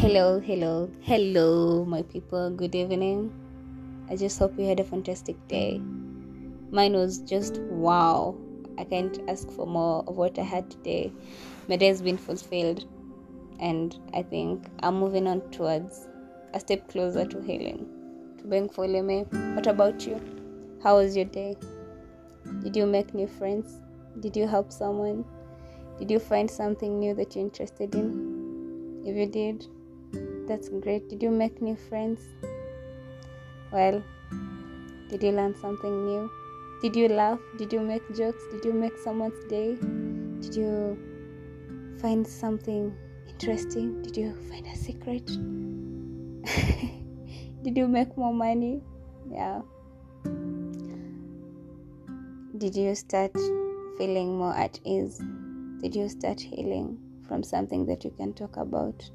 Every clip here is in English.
Hello, hello, hello, my people. Good evening. I just hope you had a fantastic day. Mine was just wow. I can't ask for more of what I had today. My day has been fulfilled, and I think I'm moving on towards a step closer to healing, to being fully me. What about you? How was your day? Did you make new friends? Did you help someone? Did you find something new that you're interested in? If you did, that's great. Did you make new friends? Well, did you learn something new? Did you laugh? Did you make jokes? Did you make someone's day? Did you find something interesting? Did you find a secret? Did you make more money? Yeah. Did you start feeling more at ease? Did you start healing from something that you can talk about?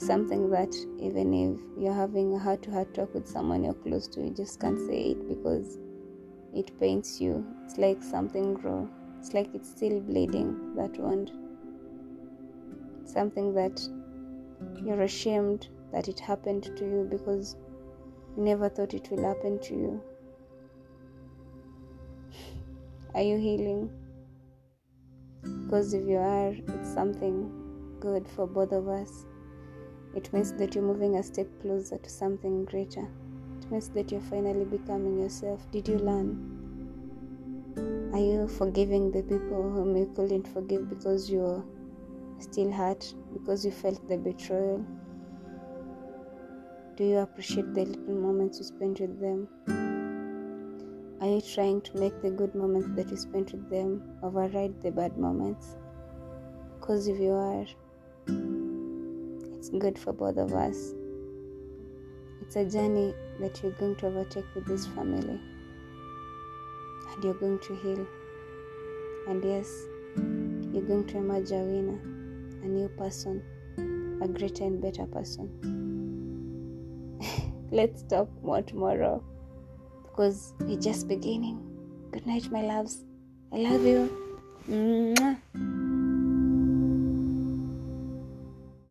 Something that even if you're having a heart to heart talk with someone you're close to, you just can't say it because it pains you. It's like something raw. It's like it's still bleeding, that wound. Something that you're ashamed that it happened to you because you never thought it will happen to you. Are you healing? Because if you are, it's something good for both of us. It means that you're moving a step closer to something greater. It means that you're finally becoming yourself. Did you learn? Are you forgiving the people whom you couldn't forgive because you're still hurt, because you felt the betrayal? Do you appreciate the little moments you spent with them? Are you trying to make the good moments that you spent with them override the bad moments? Because if you are, it's good for both of us. It's a journey that you're going to overtake with this family. And you're going to heal. And yes, you're going to emerge a winner, a new person, a greater and better person. Let's talk more tomorrow because we're just beginning. Good night, my loves. I love you. Mwah.